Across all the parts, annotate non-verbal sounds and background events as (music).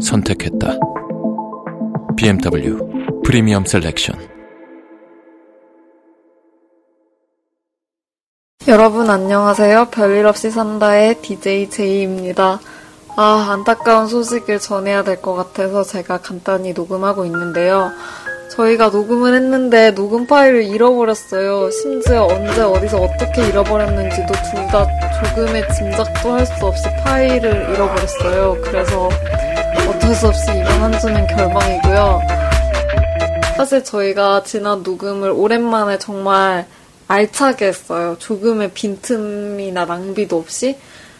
선택했다. BMW Premium Selection. 여러분 안녕하세요. 별일 없이 산다의 DJ 제이입니다. 아, 안타까운 소식을 전해야 될 것 같아서 제가 간단히 녹음하고 있는데요. 저희가 녹음을 했는데 녹음 파일을 잃어버렸어요. 심지어 언제 어디서 어떻게 잃어버렸는지도 둘 다 조금의 짐작도 할 수 없이 파일을 잃어버렸어요. 그래서 어쩔 수 없이 이번 한 주는 결방이고요. 사실 저희가 지난 녹음을 오랜만에 정말 알차게 했어요. 조금의 빈틈이나 낭비도 없이.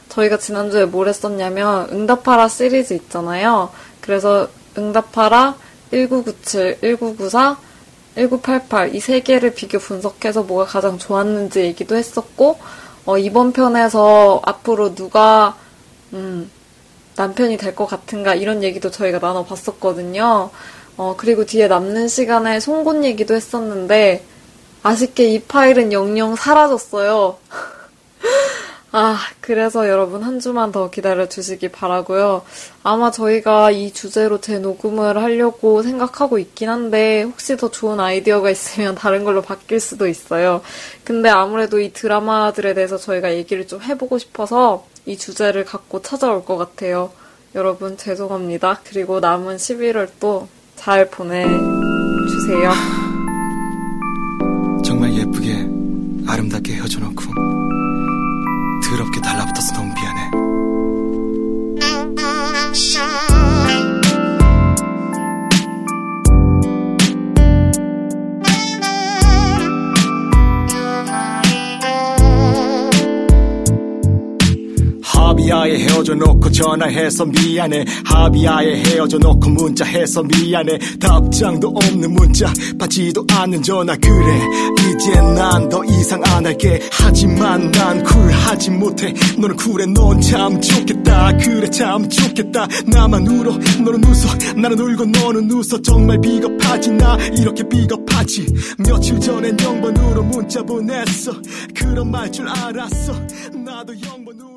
저희가 지난주에 뭘 했었냐면 응답하라 시리즈 있잖아요. 그래서 응답하라 1997, 1994, 1988 이 세 개를 비교 분석해서 뭐가 가장 좋았는지 얘기도 했었고 어, 이번 편에서 앞으로 누가 음, 남편이 될 것 같은가 이런 얘기도 저희가 나눠봤었거든요. 어, 그리고 뒤에 남는 시간에 송곳 얘기도 했었는데 아쉽게 이 파일은 영영 사라졌어요. (laughs) 아, 그래서 여러분 한 주만 더 기다려 주시기 바라고요. 아마 저희가 이 주제로 재녹음을 하려고 생각하고 있긴 한데 혹시 더 좋은 아이디어가 있으면 다른 걸로 바뀔 수도 있어요. 근데 아무래도 이 드라마들에 대해서 저희가 얘기를 좀 해보고 싶어서 이 주제를 갖고 찾아올 것 같아요. 여러분 죄송합니다. 그리고 남은 11월 또 잘 보내주세요. 정말 예쁘게 아름답게 헤어져 놓고 더럽게 달라붙어서 너무 합의하에 헤어져 놓고 전화해서 미안해. 합의하에 헤어져 놓고 문자해서 미안해. 답장도 없는 문자 받지도 않는 전화. 그래 이제 난 더 이상 안 할게. 하지만 난 쿨하지 못해. 너는 쿨해 넌 참 좋겠다. 그래 참 좋겠다. 나만 울어 너는 웃어. 나는 울고 너는 웃어. 정말 비겁하지 나 이렇게 비겁하지. 며칠 전엔 0번으로 문자 보냈어. 그런 말 줄 알았어. 나도 0번으로